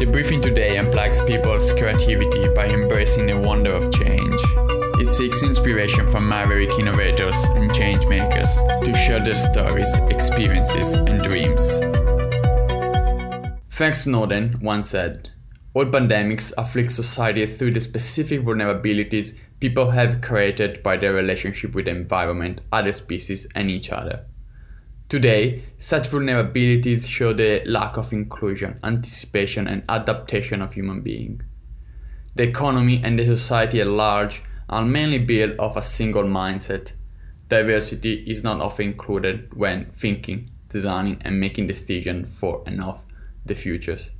The briefing today unplugs people's creativity by embracing the wonder of change. It seeks inspiration from maverick innovators and change makers to share their stories, experiences, and dreams. Frank Snowden once said, All pandemics afflict society through the specific vulnerabilities people have created by their relationship with the environment, other species, and each other. Today, such vulnerabilities show the lack of inclusion, anticipation, and adaptation of human beings. The economy and the society at large are mainly built of a single mindset. Diversity is not often included when thinking, designing, and making decisions for and of the futures.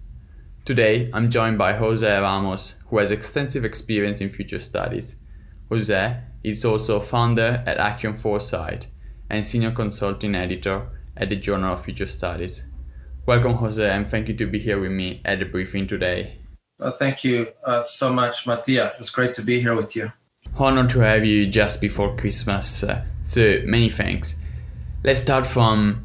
Today, I'm joined by Jose Ramos, who has extensive experience in future studies. Jose is also founder at Action Foresight and senior consulting editor at the Journal of Future Studies. Welcome, Jose, and thank you to be here with me at the briefing today. Well, thank you uh, so much, Mattia. It's great to be here with you. Honored to have you just before Christmas, uh, so many thanks. Let's start from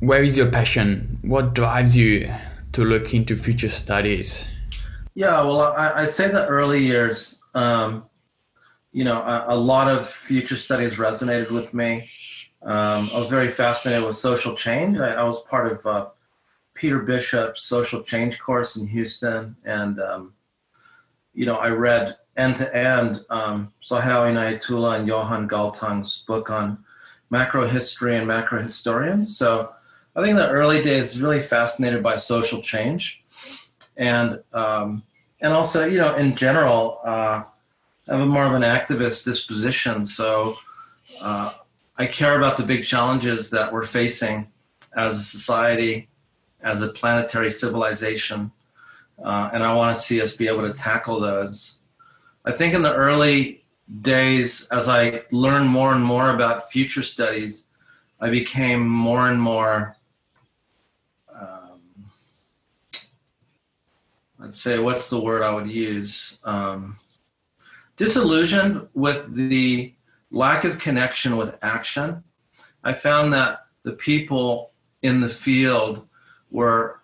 where is your passion? What drives you to look into future studies? Yeah, well, I, I say the early years, um, you know, a, a, lot of future studies resonated with me. Um, I was very fascinated with social change. I, I was part of uh, Peter Bishop's social change course in Houston, and um, you know, I read end to end um, Sohail Inayatullah and Johan Galtung's book on macro history and macro historians. So I think in the early days, really fascinated by social change, and um, and also, you know, in general, uh, I have a more of an activist disposition. So uh, I care about the big challenges that we're facing as a society, as a planetary civilization, uh, and I want to see us be able to tackle those. I think in the early days, as I learned more and more about future studies, I became more and more, um, I'd say, what's the word I would use? Um, disillusioned with the lack of connection with action. I found that the people in the field were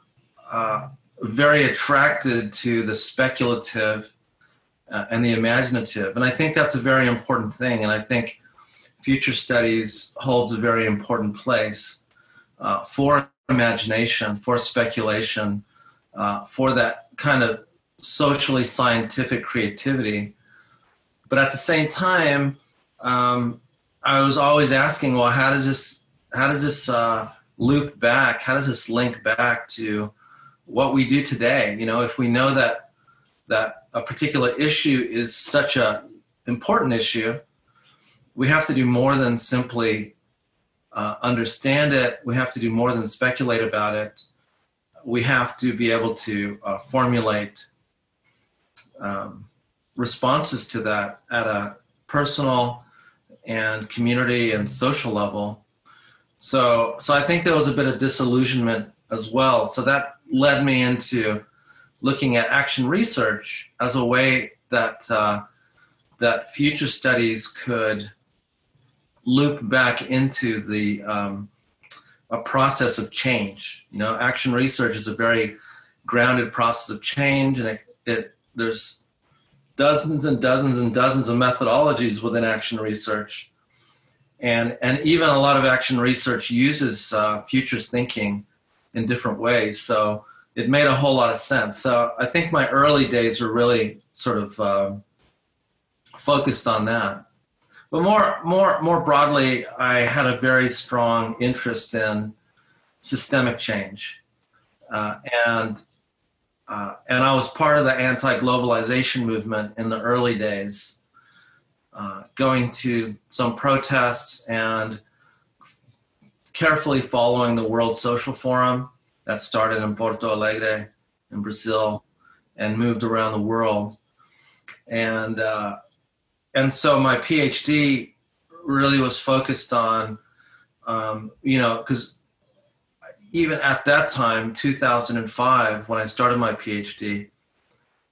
uh, very attracted to the speculative uh, and the imaginative. And I think that's a very important thing. And I think future studies holds a very important place uh, for imagination, for speculation, uh, for that kind of socially scientific creativity. But at the same time, um, I was always asking, well, how does this how does this uh, loop back? How does this link back to what we do today? You know, if we know that that a particular issue is such a important issue, we have to do more than simply uh, understand it. We have to do more than speculate about it. We have to be able to uh, formulate um, responses to that at a personal and community and social level. So, so I think there was a bit of disillusionment as well. So that led me into looking at action research as a way that uh, that future studies could loop back into the um, a process of change. You know, action research is a very grounded process of change, and it, it there's dozens and dozens and dozens of methodologies within action research. And, and even a lot of action research uses uh, futures thinking in different ways. So it made a whole lot of sense. So I think my early days were really sort of uh, focused on that. But more, more, more broadly, I had a very strong interest in systemic change. Uh, and uh, and I was part of the anti globalization movement in the early days, uh, going to some protests and carefully following the World Social Forum that started in Porto Alegre in Brazil and moved around the world. And, uh, and so my PhD really was focused on, um, you know, because even at that time, 2005, when I started my PhD,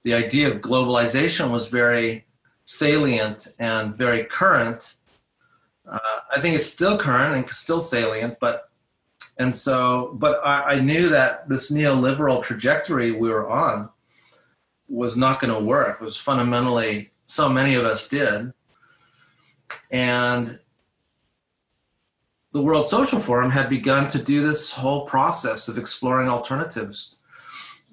the idea of globalization was very salient and very current. Uh, I think it's still current and still salient, but And so, but I, I knew that this neoliberal trajectory we were on was not going to work. It was fundamentally so many of us did. And the World Social Forum had begun to do this whole process of exploring alternatives.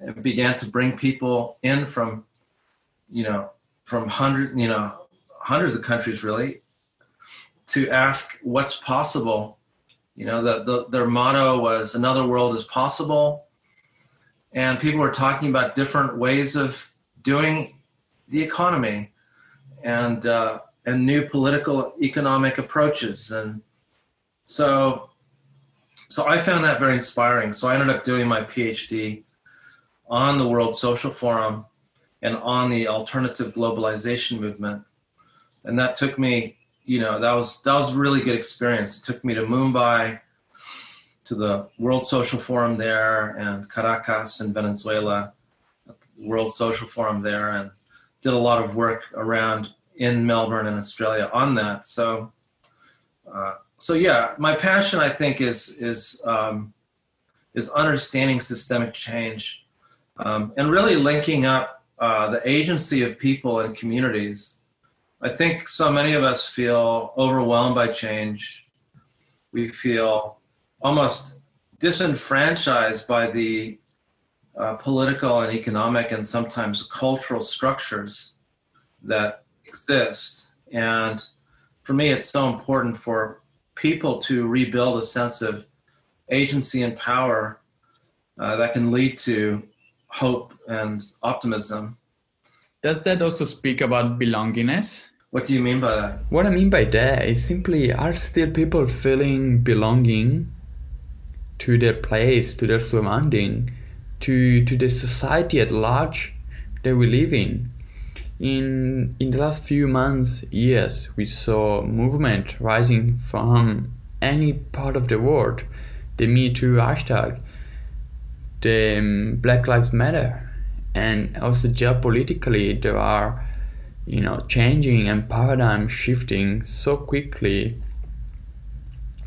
It began to bring people in from, you know, from hundred, you know, hundreds of countries really, to ask what's possible. You know, the, the, their motto was "Another world is possible," and people were talking about different ways of doing the economy and uh, and new political economic approaches and so so I found that very inspiring. So I ended up doing my PhD on the World Social Forum and on the alternative globalization movement. And that took me, you know, that was that was a really good experience. It took me to Mumbai, to the World Social Forum there, and Caracas in Venezuela, World Social Forum there, and did a lot of work around in Melbourne and Australia on that. So uh, so yeah, my passion I think is is um, is understanding systemic change um, and really linking up uh, the agency of people and communities. I think so many of us feel overwhelmed by change. We feel almost disenfranchised by the uh, political and economic and sometimes cultural structures that exist. And for me, it's so important for people to rebuild a sense of agency and power uh, that can lead to hope and optimism. Does that also speak about belongingness? What do you mean by that? What I mean by that is simply are still people feeling belonging to their place, to their surrounding, to to the society at large that we live in? In in the last few months, years, we saw movement rising from any part of the world. The Me Too hashtag, the um, Black Lives Matter, and also geopolitically there are, you know, changing and paradigm shifting so quickly.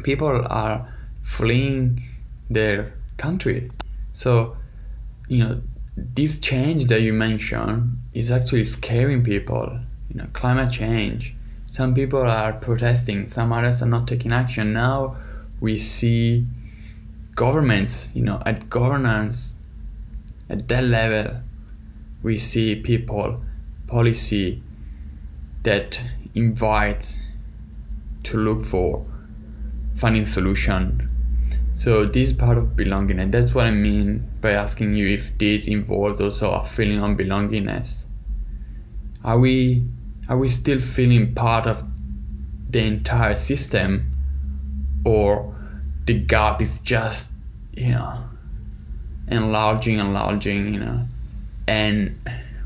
People are fleeing their country, so you know this change that you mentioned is actually scaring people. You know, climate change. Some people are protesting, some others are not taking action. Now we see governments, you know, at governance, at that level, we see people, policy that invites to look for finding solution so this part of belonging, and that's what I mean by asking you if this involves also a feeling of belongingness. Are we are we still feeling part of the entire system, or the gap is just you know enlarging, enlarging, you know, and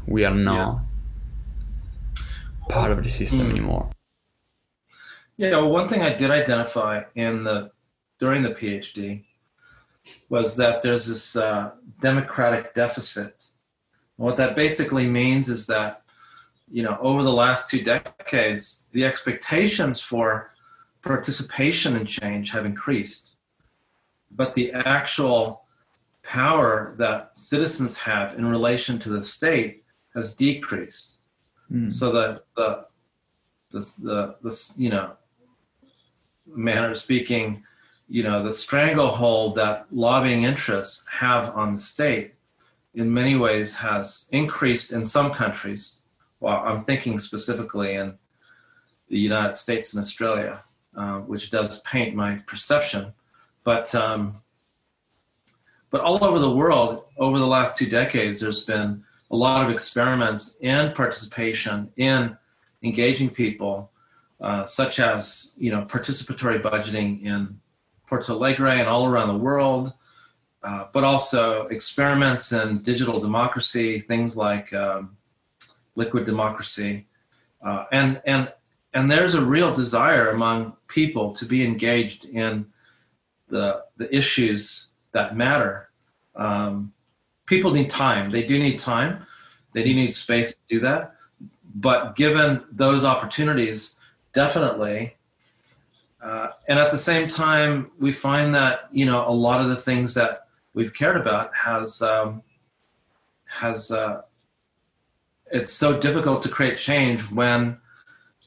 we are not yeah. part of the system mm. anymore. Yeah, well, one thing I did identify in the during the PhD was that there's this uh, democratic deficit. And what that basically means is that, you know, over the last two decades, the expectations for participation in change have increased, but the actual power that citizens have in relation to the state has decreased. Mm. So the the the the, the you know manner of speaking you know, the stranglehold that lobbying interests have on the state in many ways has increased in some countries. Well, I'm thinking specifically in the United States and Australia, uh, which does paint my perception. But um, but all over the world, over the last two decades, there's been a lot of experiments in participation, in engaging people, uh, such as you know participatory budgeting in Porto Alegre and all around the world, uh, but also experiments in digital democracy, things like um, liquid democracy, uh, and and and there's a real desire among people to be engaged in the the issues that matter. Um, people need time. They do need time. They do need space to do that. But given those opportunities, definitely Uh, and at the same time, we find that you know a lot of the things that we've cared about has um, has uh, it's so difficult to create change when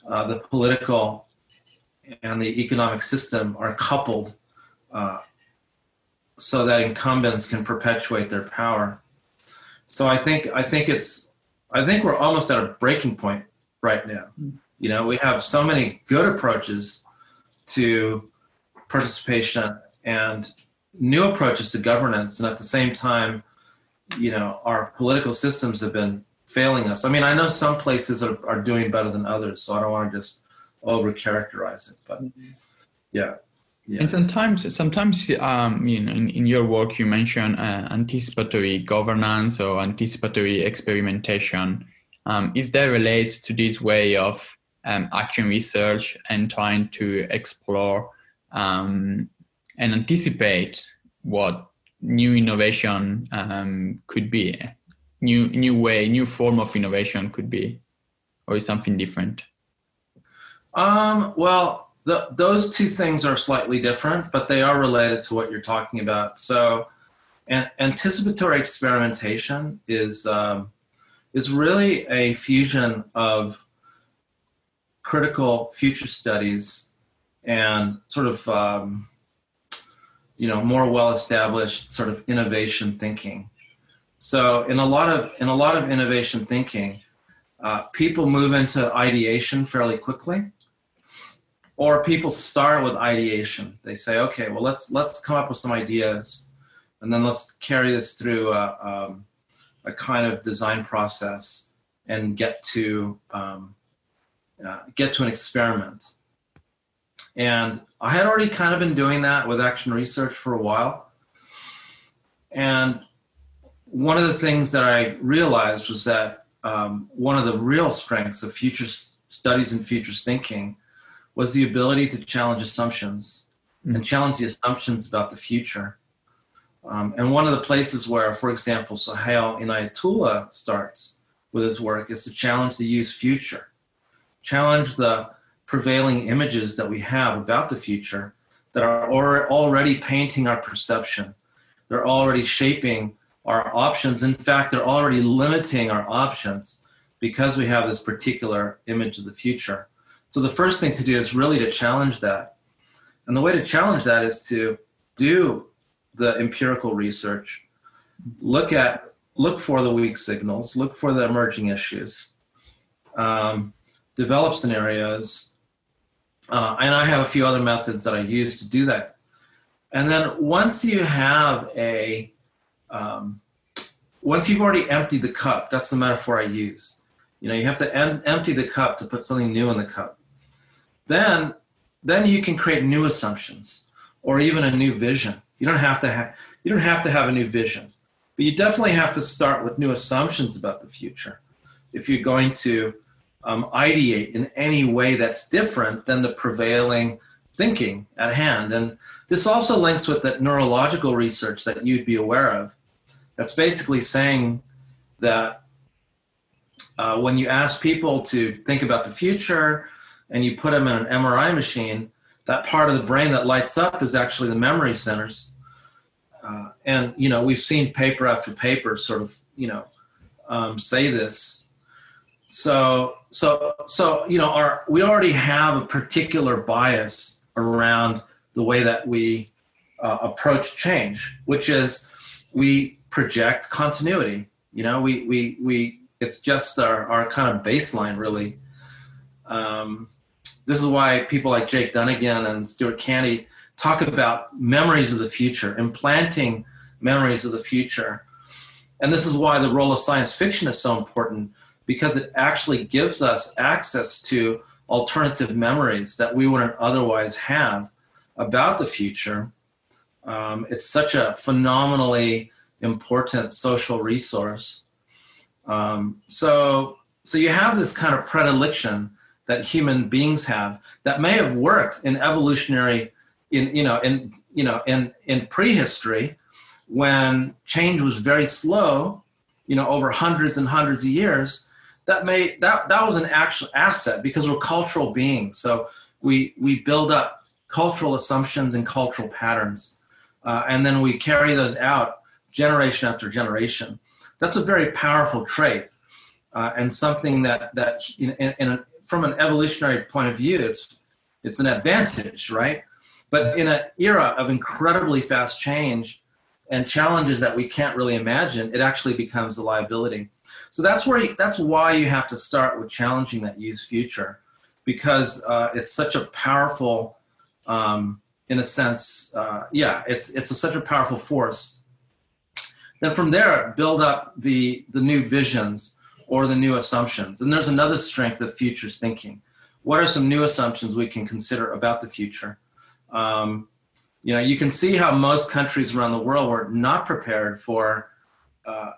uh, the political and the economic system are coupled uh, so that incumbents can perpetuate their power. So I think I think it's I think we're almost at a breaking point right now. You know, we have so many good approaches to participation and new approaches to governance, and at the same time, you know, our political systems have been failing us. I mean, I know some places are, are doing better than others, so I don't want to just over characterize it, but yeah. Yeah. And sometimes, sometimes, um, you know, in, in your work, you mention uh, anticipatory governance or anticipatory experimentation. Um, is that relates to this way of um, action research and trying to explore um, and anticipate what new innovation um, could be, new new way, new form of innovation could be, or is something different? Um, well, the, those two things are slightly different, but they are related to what you're talking about. So, an, anticipatory experimentation is um, is really a fusion of critical future studies and sort of um, you know more well established sort of innovation thinking. So, in a lot of in a lot of innovation thinking, uh, people move into ideation fairly quickly or people start with ideation they say okay well let's let's come up with some ideas and then let's carry this through a, um, a kind of design process and get to um, uh, get to an experiment and i had already kind of been doing that with action research for a while and one of the things that i realized was that um, one of the real strengths of future studies and futures thinking was the ability to challenge assumptions mm. and challenge the assumptions about the future. Um, and one of the places where, for example, Sohail Inayatullah starts with his work is to challenge the used future, challenge the prevailing images that we have about the future that are already painting our perception. They're already shaping our options. In fact, they're already limiting our options because we have this particular image of the future. So the first thing to do is really to challenge that. And the way to challenge that is to do the empirical research, look at look for the weak signals, look for the emerging issues, um, develop scenarios, uh, and I have a few other methods that I use to do that. And then once you have a um, once you've already emptied the cup, that's the metaphor I use. You know, you have to em- empty the cup to put something new in the cup then then you can create new assumptions or even a new vision. You don't have to have you don't have to have a new vision, but you definitely have to start with new assumptions about the future. If you're going to um, ideate in any way that's different than the prevailing thinking at hand, and this also links with that neurological research that you'd be aware of. That's basically saying that uh, when you ask people to think about the future and you put them in an MRI machine, that part of the brain that lights up is actually the memory centers. Uh, and you know, we've seen paper after paper sort of you know um, say this. So so so you know, our we already have a particular bias around the way that we uh, approach change, which is we project continuity. You know, we we we it's just our, our kind of baseline really. Um, this is why people like Jake Dunagan and Stuart Candy talk about memories of the future, implanting memories of the future. And this is why the role of science fiction is so important because it actually gives us access to alternative memories that we wouldn't otherwise have about the future. Um, it's such a phenomenally important social resource. Um, so, so you have this kind of predilection that human beings have that may have worked in evolutionary in you know in you know in in prehistory when change was very slow you know over hundreds and hundreds of years that may that that was an actual asset because we're cultural beings so we we build up cultural assumptions and cultural patterns. Uh, and then we carry those out generation after generation. That's a very powerful trait uh, and something that, that in, in, a, from an evolutionary point of view, it's, it's an advantage, right? But in an era of incredibly fast change and challenges that we can't really imagine, it actually becomes a liability. So that's where you, that's why you have to start with challenging that used future, because uh, it's such a powerful, um, in a sense, uh, yeah, it's it's a, such a powerful force. Then from there, build up the the new visions or the new assumptions. And there's another strength of futures thinking. What are some new assumptions we can consider about the future? Um, you know, you can see how most countries around the world were not prepared for uh,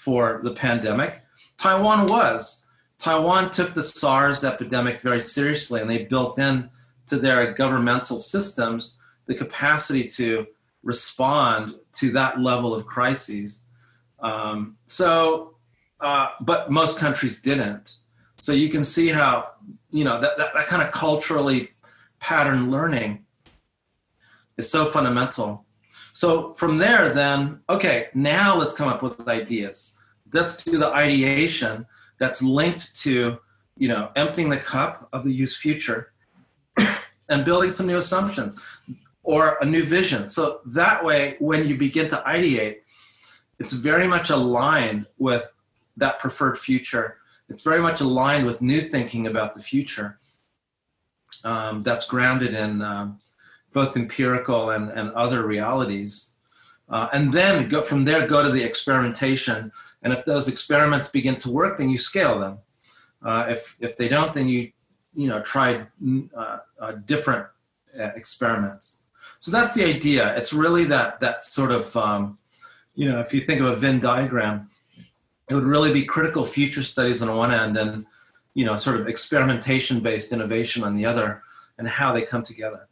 for the pandemic. Taiwan was. Taiwan took the SARS epidemic very seriously, and they built in to their governmental systems the capacity to respond to that level of crises. Um, so, uh, but most countries didn't. So you can see how you know that, that, that kind of culturally pattern learning is so fundamental. So from there, then, okay, now let's come up with ideas. Let's do the ideation that's linked to, you know, emptying the cup of the used future and building some new assumptions or a new vision. So that way, when you begin to ideate, it's very much aligned with that preferred future. It's very much aligned with new thinking about the future um, that's grounded in um, both empirical and, and other realities. Uh, and then go from there, go to the experimentation. And if those experiments begin to work, then you scale them. Uh, if, if they don't, then you, you know, try uh, uh different uh, experiments. So that's the idea. It's really that, that sort of, um, you know, if you think of a Venn diagram, it would really be critical future studies on one end and, you know, sort of experimentation based innovation on the other and how they come together.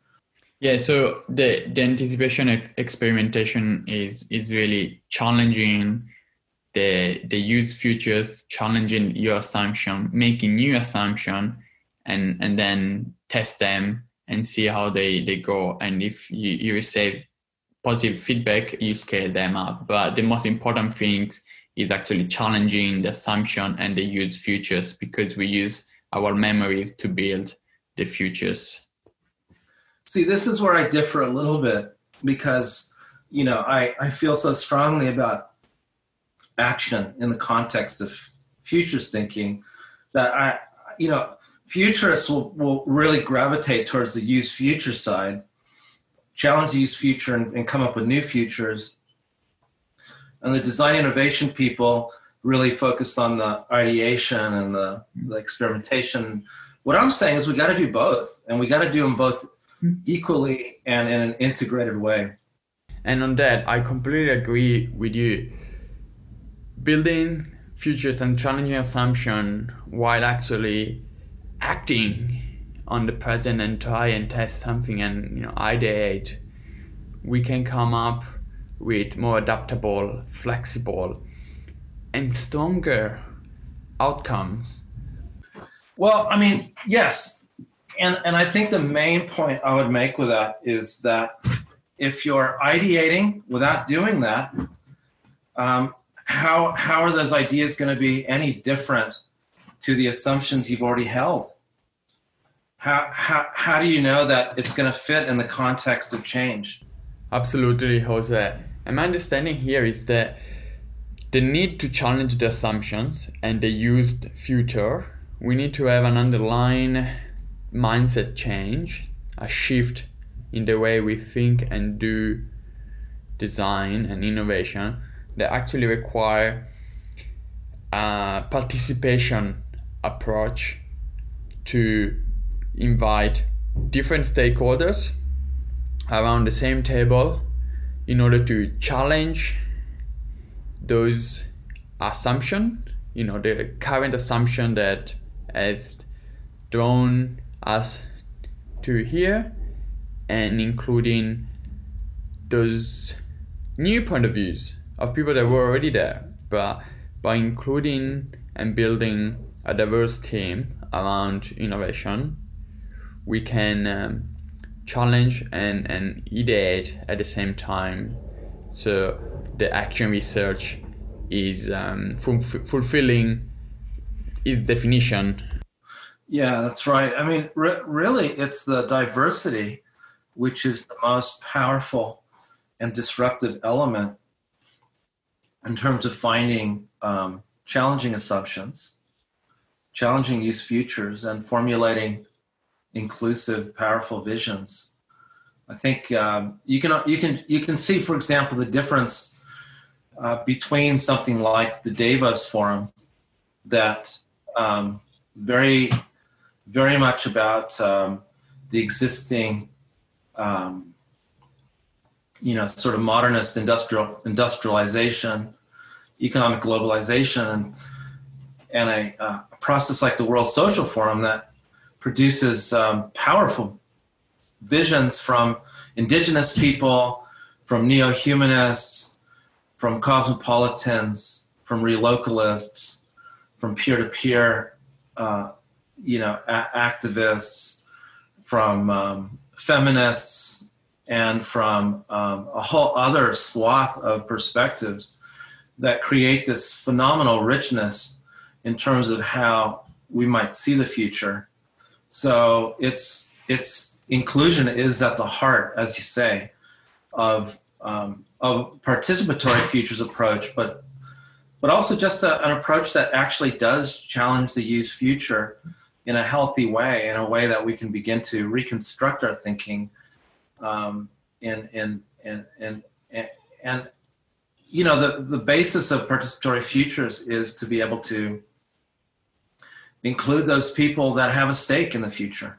Yeah, so the the anticipation experimentation is is really challenging the the used futures, challenging your assumption, making new assumption, and and then test them and see how they they go. And if you you receive positive feedback, you scale them up. But the most important things is actually challenging the assumption and the used futures because we use our memories to build the futures See, this is where I differ a little bit because, you know, I, I feel so strongly about action in the context of futures thinking that I, you know, futurists will, will really gravitate towards the used future side, challenge the used future and, and come up with new futures. And the design innovation people really focus on the ideation and the, the experimentation. What I'm saying is we got to do both, and we got to do them both equally and in an integrated way. And on that, I completely agree with you. Building futures and challenging assumption while actually acting on the present and try and test something and you know ideate, we can come up with more adaptable, flexible, and stronger outcomes. Well, I mean, yes, and and I think the main point I would make with that is that if you're ideating without doing that, um, how how are those ideas going to be any different to the assumptions you've already held? How how how do you know that it's going to fit in the context of change? Absolutely, Jose. And my understanding here is that the need to challenge the assumptions and the used future, we need to have an underlying mindset change, a shift in the way we think and do design and innovation that actually require a participation approach to invite different stakeholders around the same table in order to challenge those assumption you know the current assumption that has drawn us to here and including those new point of views of people that were already there but by including and building a diverse team around innovation we can um, challenge and, and ideate at the same time. So the action research is um, fulfilling its definition. Yeah, that's right. I mean, re- really, it's the diversity which is the most powerful and disruptive element in terms of finding um, challenging assumptions, challenging used futures, and formulating inclusive, powerful visions. I think um, you can you can you can see, for example, the difference uh, between something like the Davos Forum, that um, very very much about um, the existing, um, you know, sort of modernist industrial industrialization, economic globalization, and and a, uh, a process like the World Social Forum that produces um, powerful visions from indigenous people, from neo humanists, from cosmopolitans, from relocalists, from peer to peer, you know, a- activists, from um, feminists, and from um, a whole other swath of perspectives that create this phenomenal richness in terms of how we might see the future. So it's it's inclusion is at the heart, as you say, of um, of participatory futures approach, but but also just a, an approach that actually does challenge the used future in a healthy way, in a way that we can begin to reconstruct our thinking, um, and and and and and, and you know the the basis of participatory futures is to be able to include those people that have a stake in the future.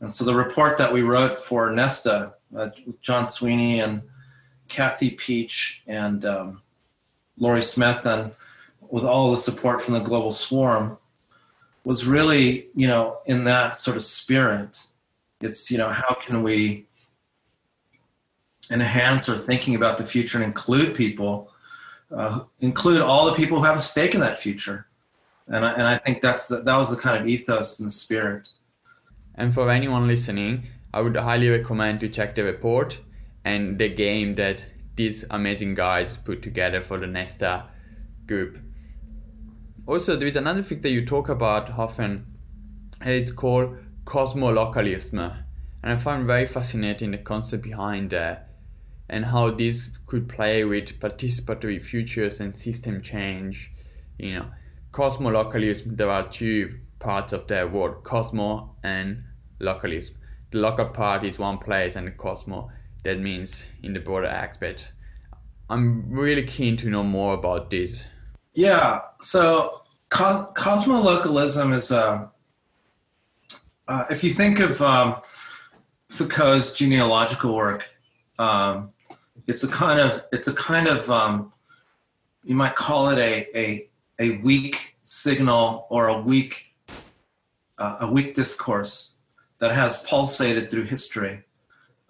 And so the report that we wrote for Nesta, uh, John Sweeney and Kathy Peach and um, Laurie Smith, and with all the support from the Global Swarm, was really, you know, in that sort of spirit. It's, you know, how can we enhance our thinking about the future and include people, uh, include all the people who have a stake in that future. And I, and I think that's the, that was the kind of ethos and spirit. And for anyone listening, I would highly recommend to check the report and the game that these amazing guys put together for the Nesta group. Also, there is another thing that you talk about often, and it's called cosmolocalism. And I find very fascinating the concept behind that and how this could play with participatory futures and system change. You know, cosmolocalism, there are two parts of the word cosmo and localism. The local part is one place and the cosmo that means in the broader aspect. I'm really keen to know more about this. Yeah, so co- cosmolocalism is a. Uh, uh, if you think of um, Foucault's genealogical work, um, it's a kind of it's a kind of um, you might call it a a a weak signal or a weak uh, a weak discourse that has pulsated through history.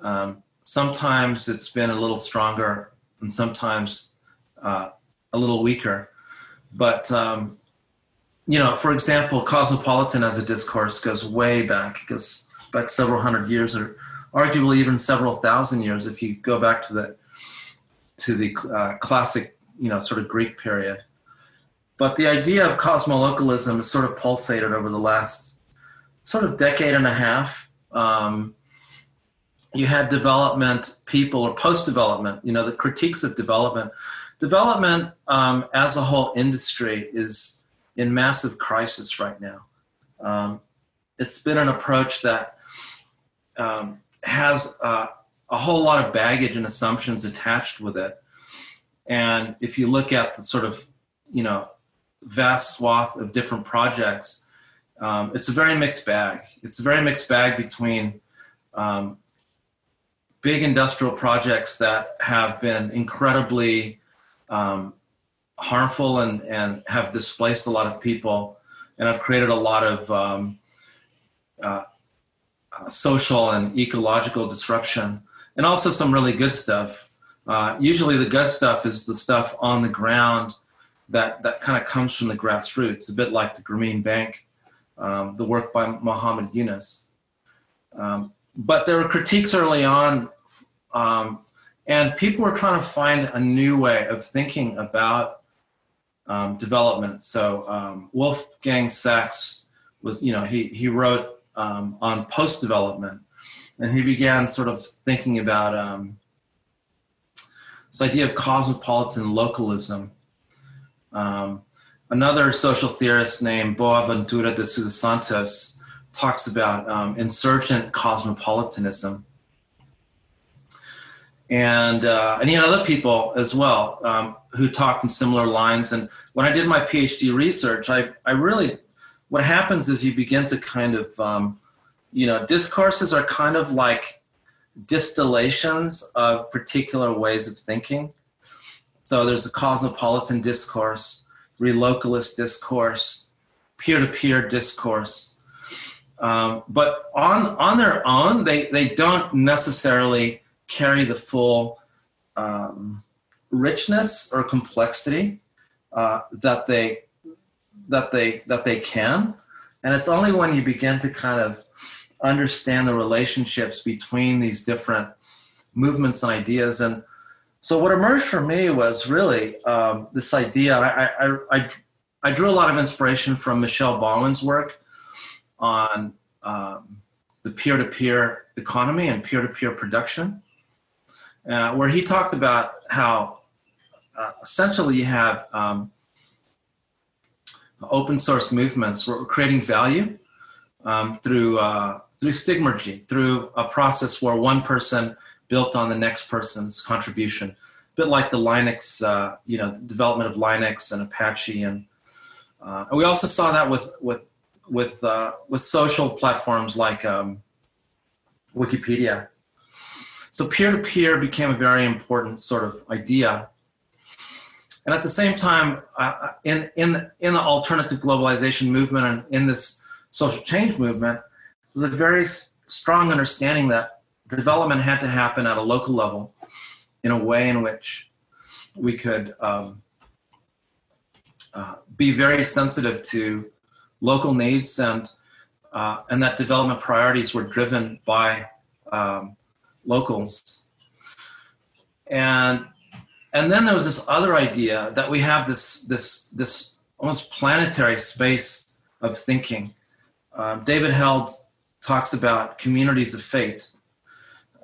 Um, sometimes it's been a little stronger, and sometimes uh, a little weaker. But um, you know, for example, cosmopolitan as a discourse goes way back, it goes back several hundred years, or arguably even several thousand years if you go back to the to the uh, classic, you know, sort of Greek period. But the idea of cosmolocalism has sort of pulsated over the last sort of decade and a half. Um, you had development people or post development, you know, the critiques of development. Development um, as a whole industry is in massive crisis right now. Um, it's been an approach that um, has uh, a whole lot of baggage and assumptions attached with it. And if you look at the sort of, you know, vast swath of different projects, um, it's a very mixed bag. It's a very mixed bag between um, big industrial projects that have been incredibly um, harmful and, and have displaced a lot of people and I've created a lot of um, uh, social and ecological disruption, and also some really good stuff. Uh, usually, the good stuff is the stuff on the ground that, that kind of comes from the grassroots, a bit like the Grameen Bank um, the work by Muhammad Yunus. Um, but there were critiques early on, um, and people were trying to find a new way of thinking about um, development. So um, Wolfgang Sachs was, you know, he he wrote um, on post development, and he began sort of thinking about um, this idea of cosmopolitan localism. Um, another social theorist named Boaventura de Sousa Santos talks about um, insurgent cosmopolitanism. And, uh, and other people as well um, who talked in similar lines. And when I did my PhD research, I, I really, what happens is you begin to kind of, um, you know, discourses are kind of like distillations of particular ways of thinking. So there's a cosmopolitan discourse, relocalist discourse, peer-to-peer discourse. Um, but on on their own, they they don't necessarily carry the full um, richness or complexity uh, that they that they that they can. And it's only when you begin to kind of understand the relationships between these different movements and ideas and so what emerged for me was really um, this idea. I, I, I, I, drew a lot of inspiration from Michel Bauwens's work on um, the peer-to-peer economy and peer-to-peer production, uh, where he talked about how uh, essentially you have um, open source movements where we're creating value um, through uh, through stigmergy, through a process where one person built on the next person's contribution. A bit like the Linux, uh, you know, development of Linux and Apache, and, uh, and we also saw that with with with uh, with social platforms like um, Wikipedia. So peer-to-peer became a very important sort of idea, and at the same time, uh, in in in the alternative globalization movement and in this social change movement, there was a very strong understanding that development had to happen at a local level in a way in which we could um, uh, be very sensitive to local needs and uh, and that development priorities were driven by um, locals. And and then there was this other idea that we have this this this almost planetary space of thinking. Um, david held talks about communities of fate.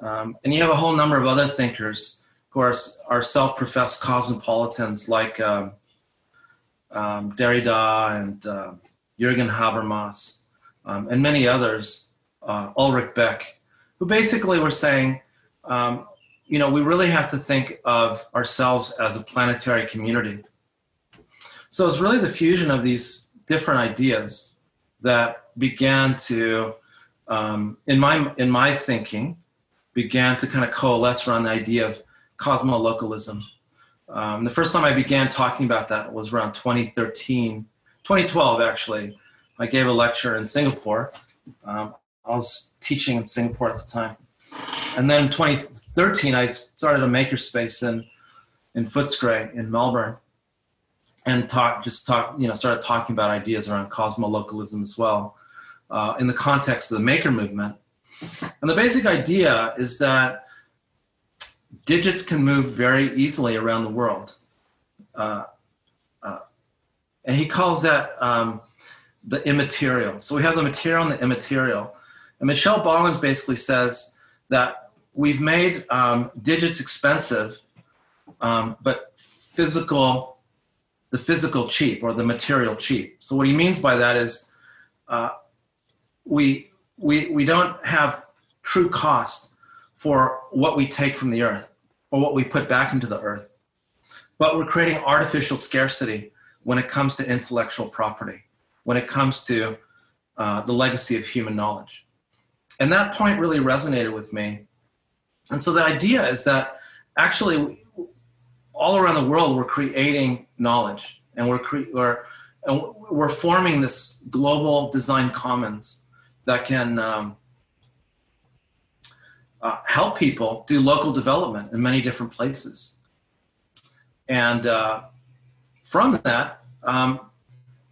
Um, and you have a whole number of other thinkers. Who are, are self professed cosmopolitans like um, um, Derrida and uh, Jürgen Habermas um, and many others, uh, Ulrich Beck, who basically were saying, um, you know, we really have to think of ourselves as a planetary community. So it's really the fusion of these different ideas that began to, um, in my in my thinking, began to kind of coalesce around the idea of cosmolocalism. Um, the first time I began talking about that was around 2013, 2012 actually. I gave a lecture in Singapore. Um, I was teaching in Singapore at the time. And then in 2013, I started a makerspace in, in Footscray in Melbourne and talk, just talk, you know, started talking about ideas around cosmolocalism as well uh, in the context of the maker movement. And the basic idea is that digits can move very easily around the world. Uh, uh, and he calls that um, the immaterial. So we have the material and the immaterial. And Michel Bauwens basically says that we've made um, digits expensive, um, but physical, the physical cheap or the material cheap. So what he means by that is uh, we we, we don't have true cost for what we take from the earth or what we put back into the earth. But we're creating artificial scarcity when it comes to intellectual property, when it comes to uh, the legacy of human knowledge. And that point really resonated with me. And so the idea is that actually, all around the world, we're creating knowledge and we're, cre- we're, and we're forming this global design commons that can um, uh, help people do local development in many different places. And uh, from that, um,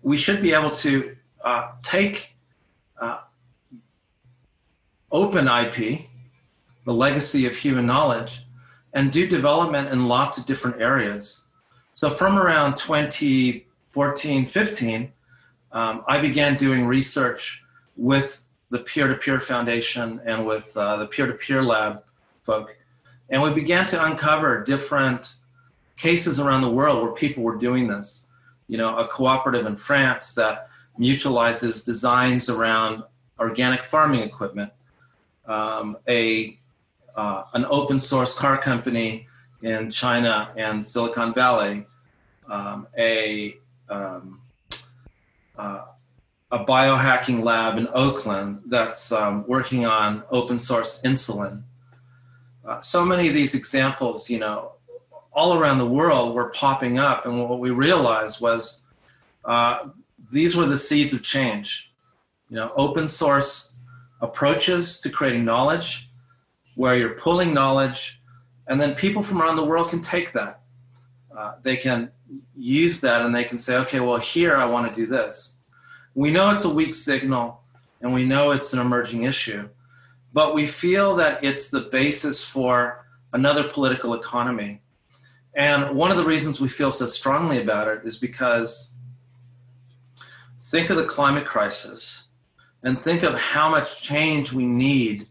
we should be able to uh, take open IP, the legacy of human knowledge, and do development in lots of different areas. So from around 2014, 15, um, I began doing research with the peer-to-peer foundation and with uh, the peer-to-peer lab folk. And we began to uncover different cases around the world where people were doing this. You know, a cooperative in France that mutualizes designs around organic farming equipment, um, a uh, an open source car company in China and Silicon Valley, um, a um, uh, a biohacking lab in Oakland that's um, working on open source insulin. Uh, so many of these examples, you know, all around the world were popping up, and what we realized was uh, these were the seeds of change. You know, open source approaches to creating knowledge, where you're pulling knowledge, and then people from around the world can take that. Uh, they can use that and they can say, okay, well, here I want to do this. We know it's a weak signal and we know it's an emerging issue, but we feel that it's the basis for another political economy. And one of the reasons we feel so strongly about it is because think of the climate crisis and think of how much change we need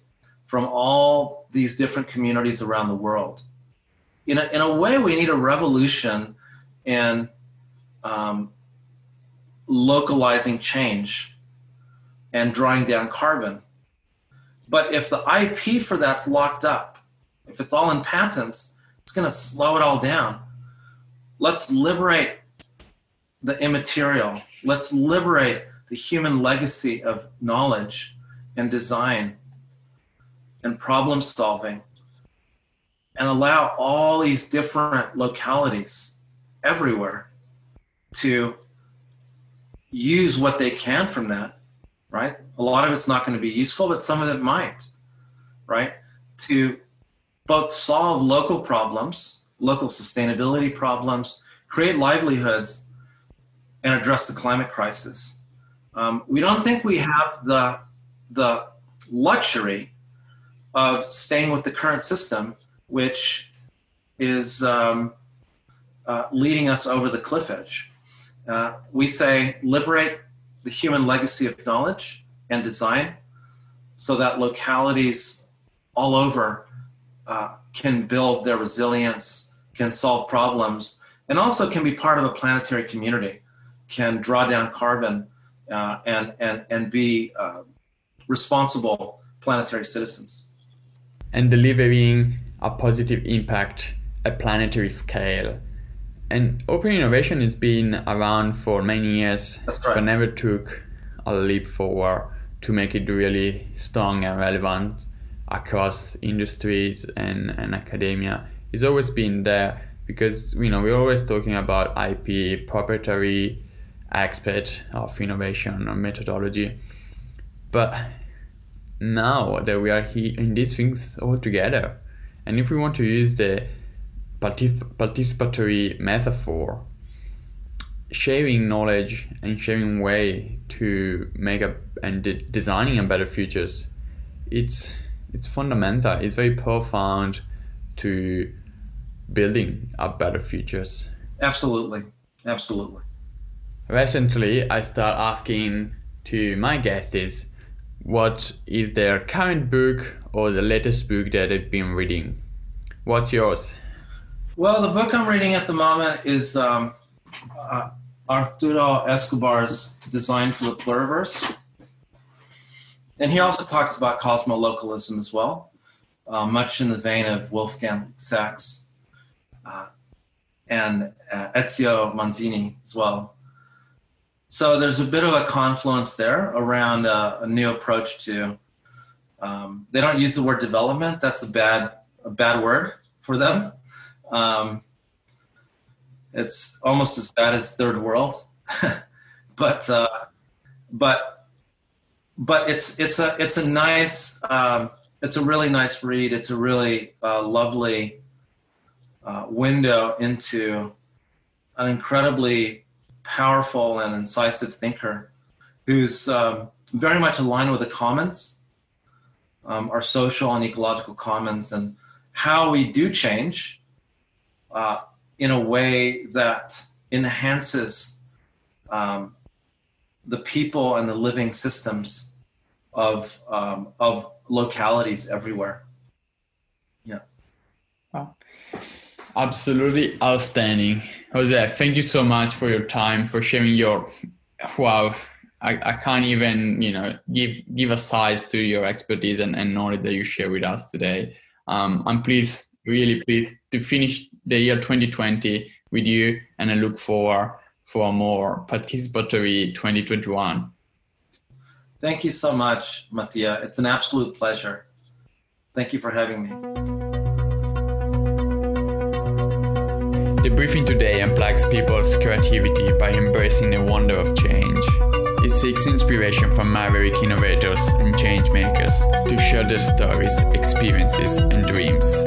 from all these different communities around the world. In a, in a way, we need a revolution in um, localizing change and drawing down carbon. But if the IP for that's locked up, if it's all in patents, it's going to slow it all down. Let's liberate the immaterial. Let's liberate the human legacy of knowledge and design and problem solving and allow all these different localities everywhere to use what they can from that, right? A lot of it's not going to be useful, but some of it might, right? To both solve local problems, local sustainability problems, create livelihoods, and address the climate crisis. Um, we don't think we have the, the luxury of staying with the current system, which is um, uh, leading us over the cliff edge. Uh, we say liberate the human legacy of knowledge and design so that localities all over uh, can build their resilience, can solve problems, and also can be part of a planetary community, can draw down carbon uh, and, and, and be uh, responsible planetary citizens. And delivering a positive impact at planetary scale. And open innovation has been around for many years, right. but never took a leap forward to make it really strong and relevant across industries and, and academia. It's always been there because you know we're always talking about IP, proprietary aspect of innovation methodology. But now that we are here in these things all together, and if we want to use the particip- participatory metaphor, sharing knowledge and sharing way to make a and de- designing a better futures, it's it's fundamental. It's very profound to building a better futures. Absolutely, absolutely. Recently, I start asking to my guests what is their current book or the latest book that they've been reading? What's yours? Well, the book I'm reading at the moment is um, uh, Arturo Escobar's Design for the Pluriverse. And he also talks about cosmolocalism as well, uh, much in the vein of Wolfgang Sachs uh, and uh, Ezio Manzini as well. So there's a bit of a confluence there around uh, a new approach to. Um, they don't use the word development. That's a bad a bad word for them. Um, it's almost as bad as third world, but uh, but but it's it's a it's a nice um, it's a really nice read. It's a really uh, lovely uh, window into an incredibly powerful and incisive thinker who's um, very much aligned with the commons um, our social and ecological commons and how we do change uh, in a way that enhances um, the people and the living systems of um, of localities everywhere. Yeah. Wow. Absolutely outstanding. Jose, thank you so much for your time, for sharing your wow. I, I can't even, you know, give give a size to your expertise and, and knowledge that you share with us today. Um, I'm pleased, really pleased to finish the year 2020 with you and I look forward for a more participatory 2021. Thank you so much, Mattia. It's an absolute pleasure. Thank you for having me. The briefing today unplugs people's creativity by embracing the wonder of change. It seeks inspiration from maverick innovators and change makers to share their stories, experiences, and dreams.